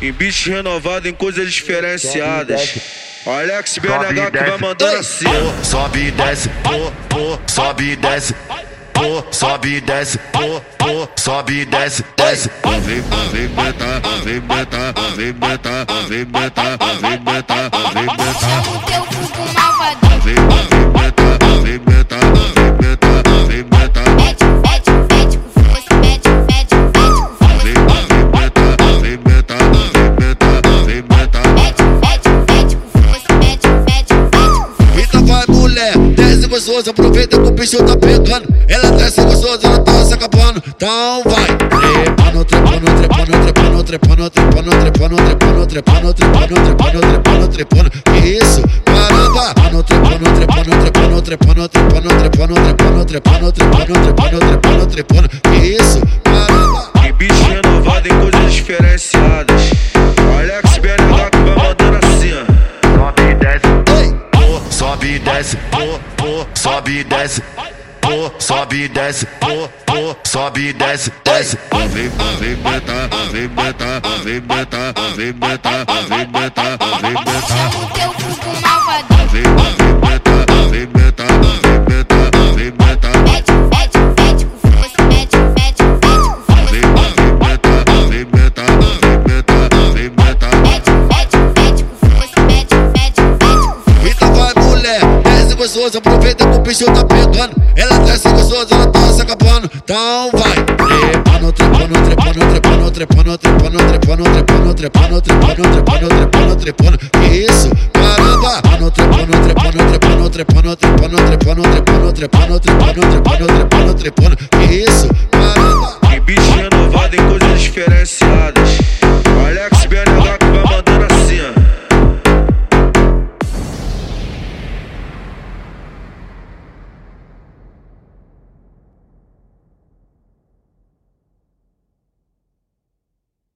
Em beat renovado em coisas diferenciadas. Alex BNH que vai mandando assim. Pô, sobe e desce, pô, pô, sobe e desce. Pô, sobe e desce, pô, pô, sobe e desce, desce. Vem, vem metar, vem metar, vem metar, vem metar, vem metar, vem metar. Gostoso, aproveita que o bicho tá pegando. Ela desce gostoso, ela tá se acabando. Então vai. Trepando, trepando, trepando, trepando, trepando, trepando, trepando, trepando, trepando, trepando, trepando, trepando, trepando. Que isso? Caramba! Trepando, trepando, trepando, trepando, trepando, trepando, trepando, trepando, trepando, trepando, trepando, trepando. Que isso? Caramba! Em beat renovado em coisas diferenciadas. Pô, sobe e desce. Pô, sobe e desce, pô, pô, sobe e desce, desce. Vem, vem metar, vem metar, vem metar, vem metar, vem metar, vem metar. Chama o teu cuco malvadão. Aproveita que o bicho tá pegando. Ela desce gostoso, ela tá se acabando. Então vai. Trepando, trepando, trepando, trepando, trepando, trepando, trepando, trepando, trepando, trepando, trepando, trepando, trepando. Que isso? Caramba! Trepando, trepando, trepando, trepando, trepando, trepando, trepando, trepando, trepando, trepando, trepando, trepando. Que isso? Caramba! Em beat